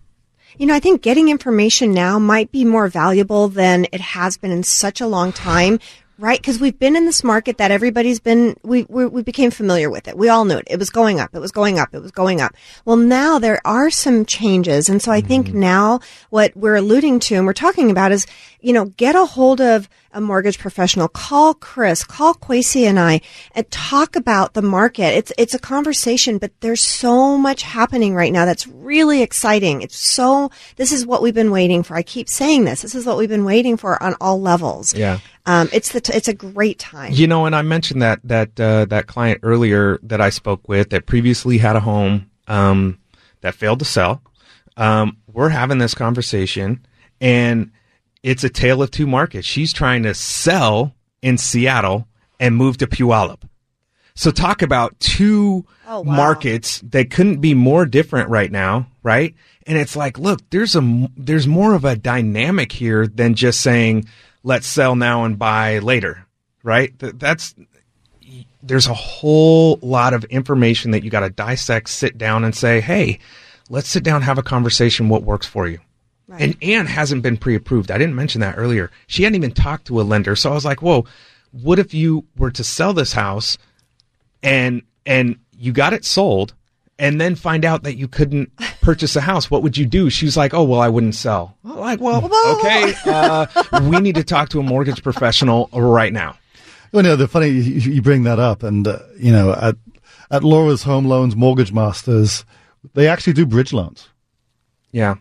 You know, I think getting information now might be more valuable than it has been in such a long time, right? Because we've been in this market that everybody's been, we, we, we became familiar with it. We all knew it. It was going up. It was going up. It was going up. Well, now there are some changes. And so I think mm-hmm. now what we're alluding to and we're talking about is, you know, get a hold of a mortgage professional. Call Chris, call Kwesi and I and talk about the market. It's, it's a conversation, but there's so much happening right now that's really exciting. It's so, this is what we've been waiting for. I keep saying this. This is what we've been waiting for on all levels. Yeah. Um, it's the, t- it's a great time. You know, and I mentioned that that uh, that client earlier that I spoke with that previously had a home um, that failed to sell. Um, we're having this conversation, and it's a tale of two markets. She's trying to sell in Seattle and move to Puyallup. So talk about two Oh, wow. markets that couldn't be more different right now, right? And it's like, look, there's a there's more of a dynamic here than just saying let's sell now and buy later, right? That's there's a whole lot of information that you got to dissect, sit down and say, "Hey, let's sit down have a conversation what works for you." And Anne hasn't been pre-approved. I didn't mention that earlier. She hadn't even talked to a lender. So I was like, "Whoa, what if you were to sell this house and and you got it sold and then find out that you couldn't purchase a house what would you do She was like oh well i wouldn't sell I'm like well okay uh, we need to talk to a mortgage professional right now Well, you know, the funny you, you bring that up, and uh, you know, at at Laura's Home Loans Mortgage Masters, they actually do bridge loans. yeah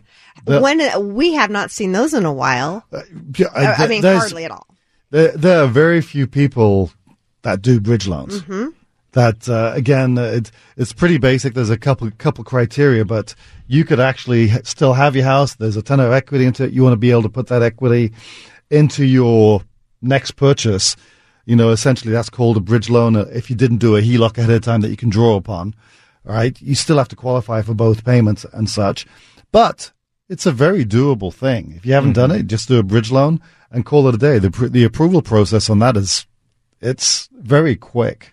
the- when we have not seen those in a while. Yeah, I, I mean, hardly at all. There, there are very few people that do bridge loans. That uh, again, uh, it, it's pretty basic. There's a couple couple criteria, but you could actually still have your house. There's a ton of equity into it. You want to be able to put that equity into your next purchase. You know, essentially that's called a bridge loan. uh, If you didn't do a HELOC ahead of time that you can draw upon, right? You still have to qualify for both payments and such. But it's a very doable thing. If you haven't done it, just do a bridge loan and call it a day. The, the approval process on that is, it's very quick.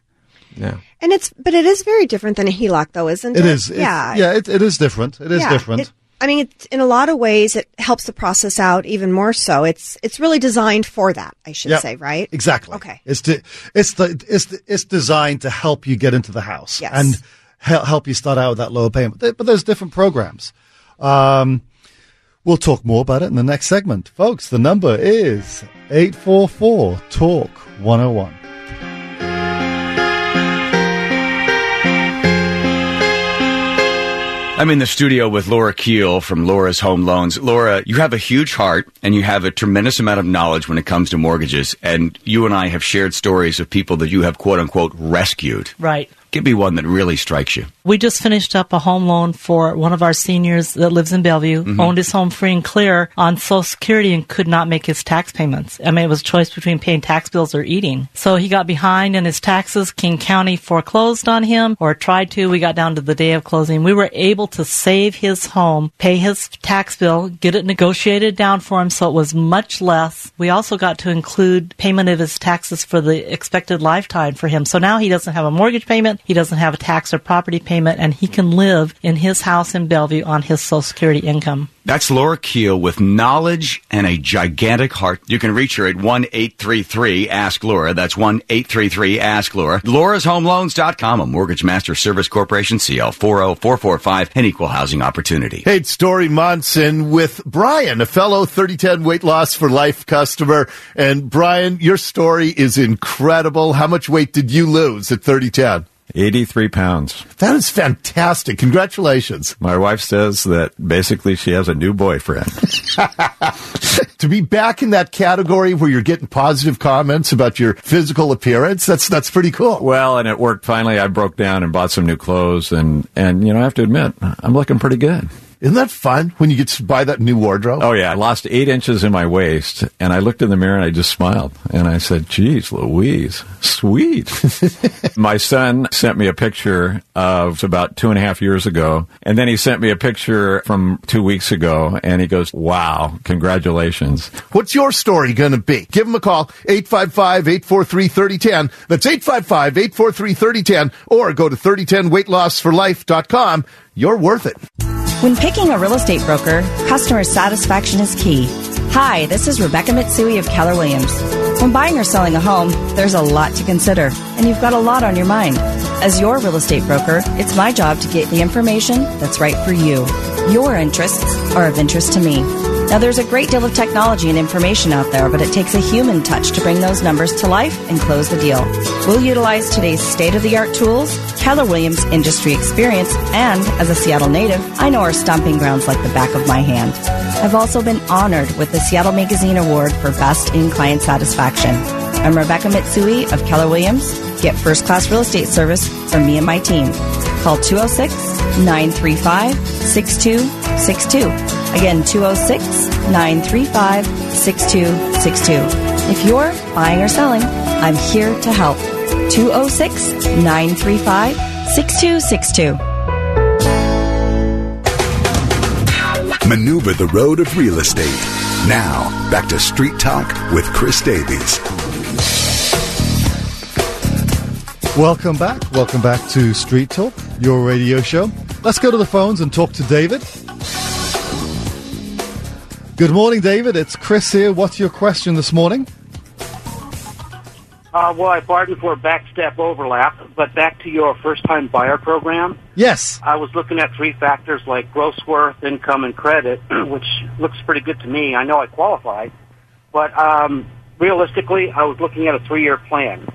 Yeah. And it's, but it is very different than a HELOC, though, isn't it? It is. it- Yeah. yeah, it, it is different. It is Yeah, different. it- I mean, it, in a lot of ways, it helps the process out even more so. It's it's really designed for that, I should Yep. say, right? Exactly. Okay. It's de- it's the it's the, it's designed to help you get into the house Yes. and hel- help you start out with that lower payment. But there's different programs. Um, we'll talk more about it in the next segment, folks. The number is eight four four talk one zero one. I'm in the studio with Laura Keel from Laura's Home Loans. Laura, you have a huge heart and you have a tremendous amount of knowledge when it comes to mortgages. And you and I have shared stories of people that you have quote unquote rescued. Right. Give me one that really strikes you. We just finished up a home loan for one of our seniors that lives in Bellevue, Mm-hmm. owned his home free and clear on Social Security and could not make his tax payments. I mean, it was a choice between paying tax bills or eating. So he got behind in his taxes. King County foreclosed on him or tried to. We got down to the day of closing. We were able to save his home, pay his tax bill, get it negotiated down for him so it was much less. We also got to include payment of his taxes for the expected lifetime for him. So now he doesn't have a mortgage payment, he doesn't have a tax or property payment, and he can live in his house in Bellevue on his Social Security income. That's Laura Keel with knowledge and a gigantic heart. You can reach her at 1 833 Ask Laura. That's 1 833 Ask Laura. Laura'sHomeLoans.com, a Mortgage Master Service Corporation, CL 40445, an equal housing opportunity. Hey, it's Dori Monson with Brian, a fellow 3010 weight loss for life customer. And Brian, your story is incredible. How much weight did you lose at 3010? 83 pounds. That is fantastic. Congratulations. My wife says that basically she has a new boyfriend. to be back in that category where you're getting positive comments about your physical appearance, that's that's pretty cool. Well, and it worked. Finally, I broke down and bought some new clothes, and and you know I have to admit I'm looking pretty good. Isn't that fun when you get to buy that new wardrobe? Oh yeah, I lost eight inches in my waist, and I looked in the mirror and I just smiled, and I said, "Geez, Louise, sweet." my son sent me a picture of about two and a half years ago, and then he sent me a picture from two weeks ago, and he goes, "Wow, congratulations." What's your story going to be? Give him a call, 855-843-3010. That's 855-843-3010, or go to 3010weightlossforlife.com. You're worth it. When picking a real estate broker, customer satisfaction is key. Hi, this is Rebecca Mitsui of Keller Williams. When buying or selling a home, there's a lot to consider, and you've got a lot on your mind. As your real estate broker, it's my job to get the information that's right for you. Your interests are of interest to me. Now, there's a great deal of technology and information out there, but it takes a human touch to bring those numbers to life and close the deal. We'll utilize today's state of the art tools, Keller Williams industry experience, and as a Seattle native, I know our stomping grounds like the back of my hand. I've also been honored with the Seattle Magazine Award for Best in Client Satisfaction. I'm Rebecca Mitsui of Keller Williams. Get first class real estate service from me and my team. Call 206 935 6262. Again, 206 935 6262. If you're buying or selling, I'm here to help. 206 935 6262. Maneuver the road of real estate. Now, back to Street Talk with Chris Davies. Welcome back. Welcome back to Street Talk, your radio show. Let's go to the phones and talk to David. Good morning, David. It's Chris here. What's your question this morning? Uh, well, I bargained for a backstep overlap, but back to your first-time buyer program. Yes. I was looking at three factors like gross worth, income, and credit, which looks pretty good to me. I know I qualify, but um, realistically, I was looking at a three-year plan.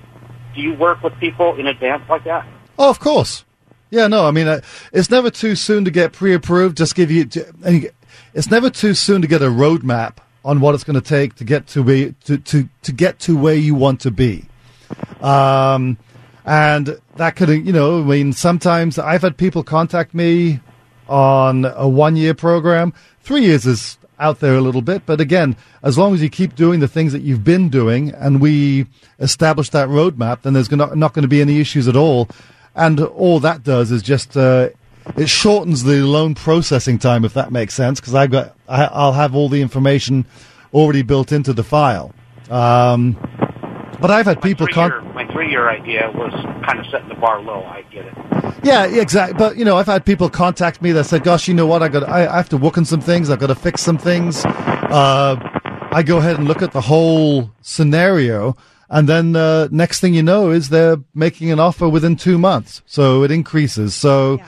Do you work with people in advance like that? Oh, of course. Yeah, no, I mean, uh, it's never too soon to get pre-approved. Just give you, and it's never too soon to get a roadmap on what it's going to take to get to be to, to, to get to where you want to be. Um, and that could, you know, I mean, sometimes I've had people contact me on a one-year program. Three years is out there a little bit. But again, as long as you keep doing the things that you've been doing and we establish that roadmap, then there's not, not going to be any issues at all. And all that does is just, uh, it shortens the loan processing time, if that makes sense, because I've got, I, I'll have all the information already built into the file. Um, but I've had people con- Three-year- my three-year idea was kind of setting the bar low. I get it. Yeah, exactly. But you know, I've had people contact me that said, "Gosh, you know what? I got, I, I have to work on some things. I've got to fix some things." Uh, I go ahead and look at the whole scenario, and then uh, next thing you know is they're making an offer within two months, so it increases. So.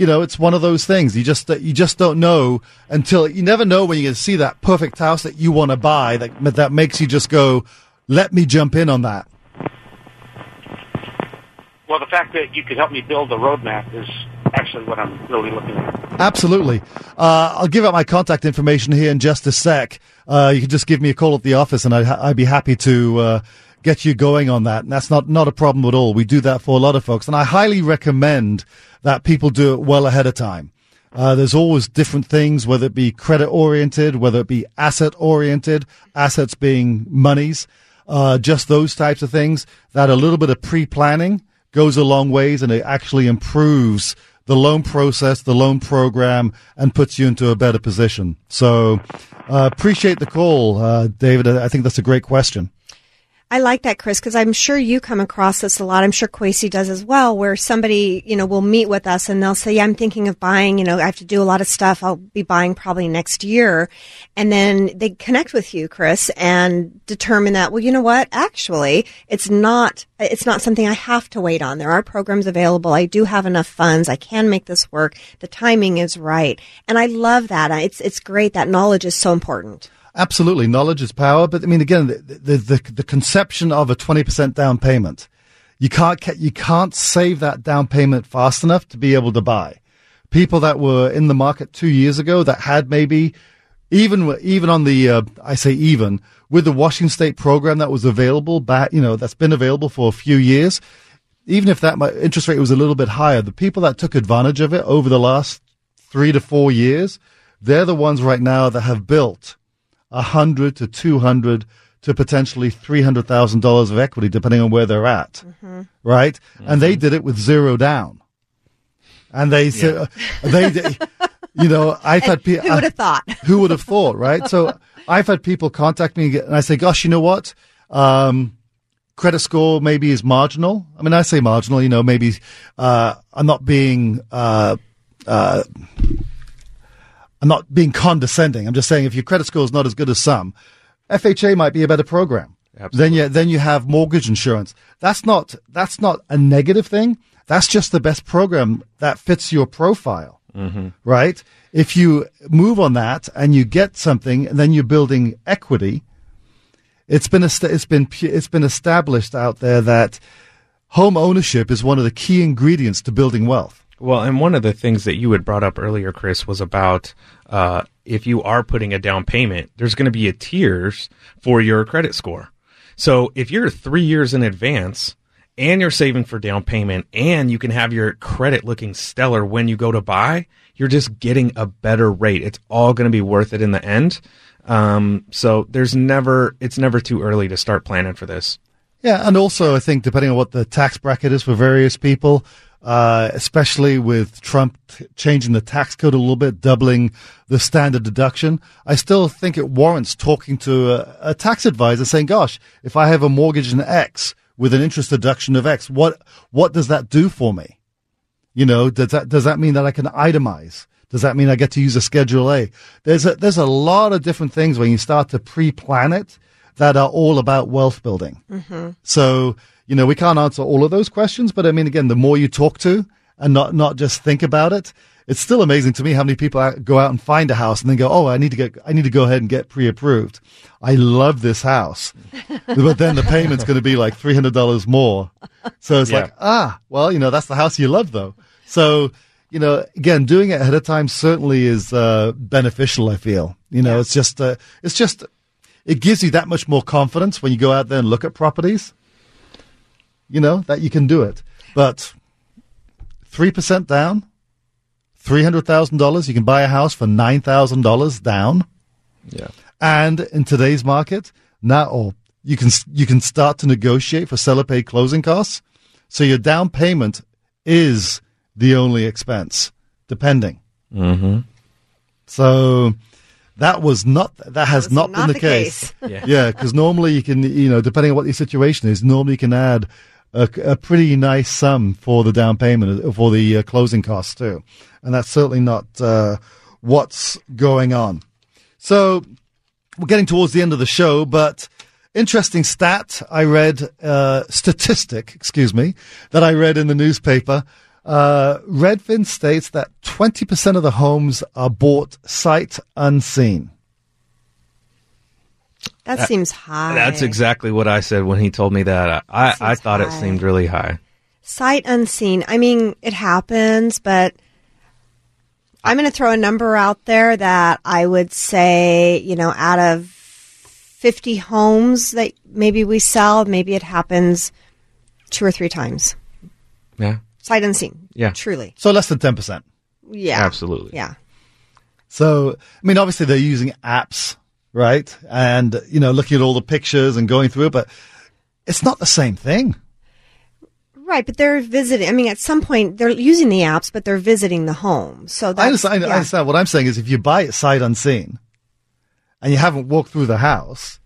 You know, it's one of those things. You just you just don't know until you never know when you're see that perfect house that you want to buy that that makes you just go, "Let me jump in on that." Well, the fact that you could help me build the roadmap is actually what I'm really looking at. Absolutely. Uh, I'll give out my contact information here in just a sec. Uh, you can just give me a call at the office, and I'd, I'd be happy to uh, get you going on that. And that's not not a problem at all. We do that for a lot of folks, and I highly recommend that people do it well ahead of time. Uh, there's always different things, whether it be credit oriented, whether it be asset oriented, assets being monies, uh, just those types of things. That a little bit of pre planning goes a long ways, and it actually improves the loan process, the loan program, and puts you into a better position. So, uh, appreciate the call, uh, David. I think that's a great question. I like that, Chris, because I'm sure you come across this a lot. I'm sure Kwesi does as well, where somebody, you know, will meet with us and they'll say, yeah, I'm thinking of buying, you know, I have to do a lot of stuff. I'll be buying probably next year. And then they connect with you, Chris, and determine that, well, you know what? Actually, it's not, it's not something I have to wait on. There are programs available. I do have enough funds. I can make this work. The timing is right. And I love that. It's, it's great. That knowledge is so important. Absolutely, knowledge is power. But I mean, again, the the, the, the conception of a twenty percent down payment, you can't you can't save that down payment fast enough to be able to buy. People that were in the market two years ago that had maybe even even on the uh, I say even with the Washington State program that was available back, you know, that's been available for a few years. Even if that interest rate was a little bit higher, the people that took advantage of it over the last three to four years, they're the ones right now that have built a hundred to two hundred to potentially three hundred thousand dollars of equity, depending on where they're at, right? And they did it with zero down, and they said they, did- you know, I've had people. Who would have thought? Who would have thought, right? So I've had people contact me and I say, gosh, you know what? Um, credit score maybe is marginal. I mean, I say marginal, you know, maybe, uh, I'm not being, uh, uh, I'm not being condescending. I'm just saying if your credit score is not as good as some, FHA might be a better program. Then you then you have mortgage insurance. That's not that's not a negative thing. That's just the best program that fits your profile, mm-hmm. right? If you move on that and you get something, and then you're building equity. It's been it's been it's been established out there that home ownership is one of the key ingredients to building wealth. Well, and one of the things that you had brought up earlier, Chris, was about uh, if you are putting a down payment, there's going to be a tiers for your credit score. So if you're three years in advance and you're saving for down payment and you can have your credit looking stellar when you go to buy, you're just getting a better rate. It's all going to be worth it in the end. Um, so there's never, it's never too early to start planning for this. Yeah, and also I think depending on what the tax bracket is for various people, uh, especially with Trump t- changing the tax code a little bit, doubling the standard deduction, I still think it warrants talking to a, a tax advisor saying, "Gosh, if I have a mortgage in X with an interest deduction of X, what what does that do for me? You know, does that does that mean that I can itemize?" Does that mean I get to use a Schedule A? There's a, there's a lot of different things when you start to pre-plan it that are all about wealth building. So, you know, we can't answer all of those questions, but I mean, again, the more you talk to and not, not just think about it, it's still amazing to me how many people go out and find a house and then go, Oh, I need to get, I need to go ahead and get pre-approved. I love this house, but then the payment's going to be like $300 more. So it's Yeah. like, ah, well, you know, that's the house you love though. So, you know, again, doing it ahead of time certainly is, uh, beneficial, I feel. You know, it's just, uh, it's just, it gives you that much more confidence when you go out there and look at properties. You know, that you can do it. But 3% down, $300,000, you can buy a house for $9,000 down. Yeah. And in today's market, now or you can you can start to negotiate for seller paid closing costs. So your down payment is the only expense, depending. Mm-hmm. So that was not that has was not, not been the, the case. case. Yeah. yeah, because normally you can you know depending on what your situation is, normally you can add a, a pretty nice sum for the down payment for the uh, closing costs too, and that's certainly not uh, what's going on. So we're getting towards the end of the show, but interesting stat I read, uh, statistic, excuse me, that I read in the newspaper. Uh, Redfin states that 20% of the homes are bought sight unseen. That seems high. That's exactly what I said when he told me that. I, I, I Seems thought it seemed really high. Sight unseen. I mean, it happens, but I'm going to throw a number out there that I would say, you know, out of 50 homes that maybe we sell, maybe it happens two or three times. Yeah. Sight unseen. Yeah. Truly. So less than 10%. Yeah. Absolutely. Yeah. So, I mean, obviously they're using apps, right? And, you know, looking at all the pictures and going through it, but it's not the same thing. Right, but they're visiting. I mean, at some point they're using the apps, but they're visiting the home. So that's, I understand, I yeah. understand. What I'm saying is if you buy it sight unseen and you haven't walked through the house,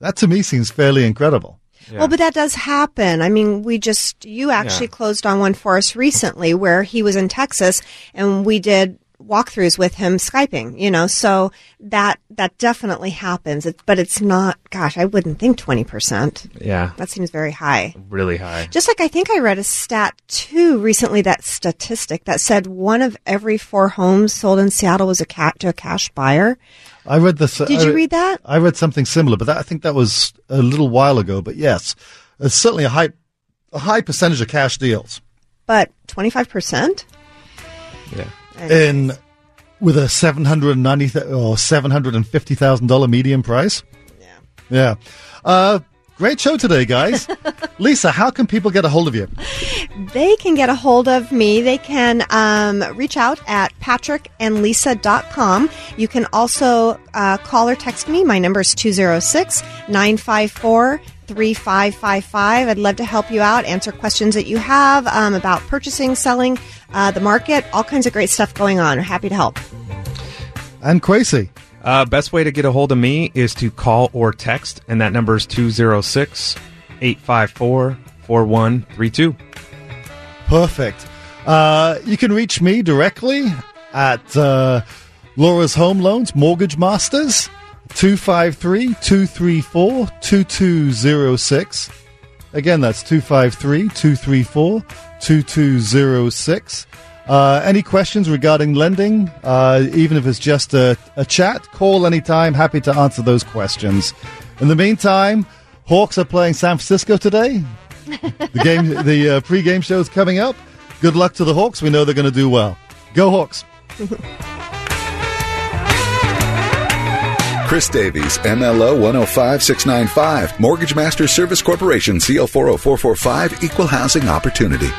that to me seems fairly incredible. Well, but that does happen. I mean, we just, you actually Yeah. closed on one for us recently where he was in Texas and we did walkthroughs with him Skyping, you know, so that, that definitely happens. It, but it's not, gosh, I wouldn't think 20%. Yeah. That seems very high. Really high. Just like I think I read a stat too recently, that statistic that said one of every four homes sold in Seattle was a cat to a cash buyer. I read this. Did I- you read that? I read something similar, but that, I think that was a little while ago. But yes, it's certainly a high, a high percentage of cash deals But 25%? Yeah. In with a seven hundred ninety or seven hundred and fifty thousand dollar median price. Yeah. Yeah. Uh, great show today, guys. Lisa, how can people get a hold of you? They can get a hold of me. They can um, reach out at patrickandlisa.com. You can also uh, call or text me. My number is 206 954 3555. I'd love to help you out, answer questions that you have um, about purchasing, selling, uh, the market, all kinds of great stuff going on. Happy to help. And Kwesi. Uh, best way to get a hold of me is to call or text, and that number is 206 854 4132. Perfect. Uh, you can reach me directly at uh, Laura's Home Loans Mortgage Masters, 253 234 2206. Again, that's 253 234 2206. Uh, any questions regarding lending, uh, even if it's just a, a chat, call anytime. Happy to answer those questions. In the meantime, Hawks are playing San Francisco today. The game, the uh, pre-game show is coming up. Good luck to the Hawks. We know they're going to do well. Go Hawks! Chris Davies, MLO 105695, Mortgage Master Service Corporation, CO 40445, Equal Housing Opportunity.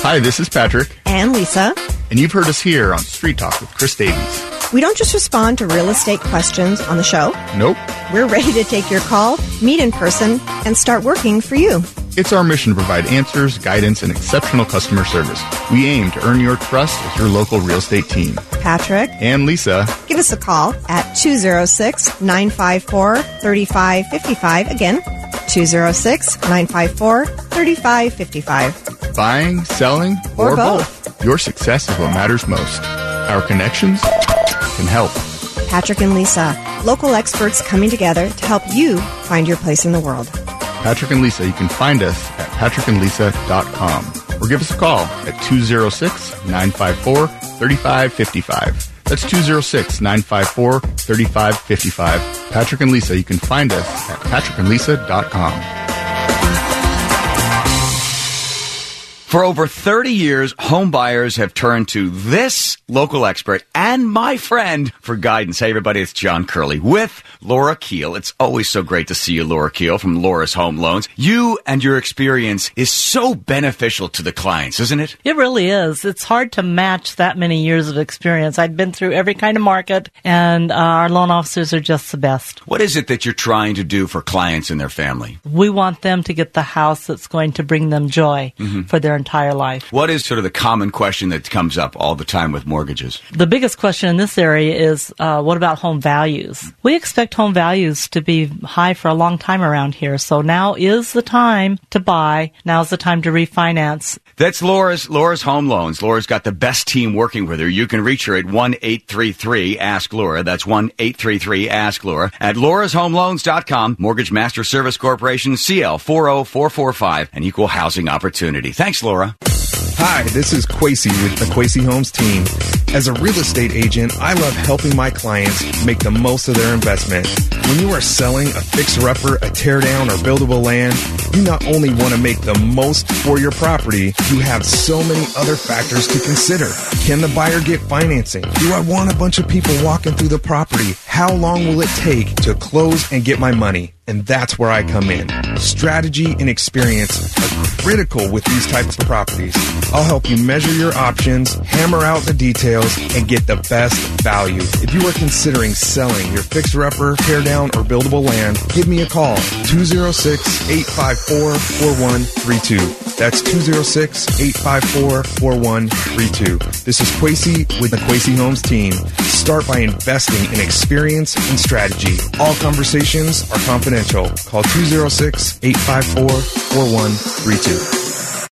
Hi, this is Patrick, And Lisa. and you've heard us here on Street Talk with Chris Davies. We don't just respond to real estate questions on the show. Nope. We're ready to take your call, meet in person, and start working for you. It's our mission to provide answers, guidance, and exceptional customer service. We aim to earn your trust as your local real estate team. Patrick, And Lisa, give us a call at 206 954 3555. Again, 206 954 3555. buying, selling, Or or, both. Your success is what matters most. Our connections can help. Patrick and Lisa, local experts coming together to help you find your place in the world. Patrick and Lisa, you can find us at patrickandlisa.com or give us a call at 206-954-3555. That's 206-954-3555. Patrick and Lisa, you can find us at patrickandlisa.com. For over 30 years, home buyers have turned to this local expert and my friend for guidance. Hey, everybody, it's John Curley with Laura Keel. It's always so great to see you, Laura Keel from Laura's Home Loans. You and your experience is so beneficial to the clients, isn't it? It really is. It's hard to match that many years of experience. I've been through every kind of market, and uh, our loan officers are just the best. What is it that you're trying to do for clients and their family? We want them to get the house that's going to bring them joy Mm-hmm. for their entire life. What is sort of the common question that comes up all the time with mortgages? The biggest question in this area is uh, what about home values? We expect home values to be high for a long time around here, so now is the time to buy. Now's the time to refinance. That's Laura's Laura's Home Loans. Laura's got the best team working with her. You can reach her at one eight three three Ask Laura. That's one eight three three Ask Laura at laurashomeloans.com. Mortgage Master Service Corporation, CL four zero four four five, an equal housing opportunity. Thanks, Laura. Hi, this is Kwesi with the Kwesi Homes team. As a real estate agent, I love helping my clients make the most of their investment. When you are selling a fixer-upper, a teardown, or buildable land, you not only want to make the most for your property, you have so many other factors to consider. Can the buyer get financing? Do I want a bunch of people walking through the property? How long will it take to close and get my money? And that's where I come in. Strategy and experience are critical with these types of properties. I'll help you measure your options, hammer out the details, and get the best value. If you are considering selling your fixer-upper, teardown, or buildable land, give me a call. 206-854-4132. That's 206-854-4132. This is Kwesi with the Kwesi Homes team. Start by investing in experience and strategy. All conversations are confidential. Call 206-854-4132.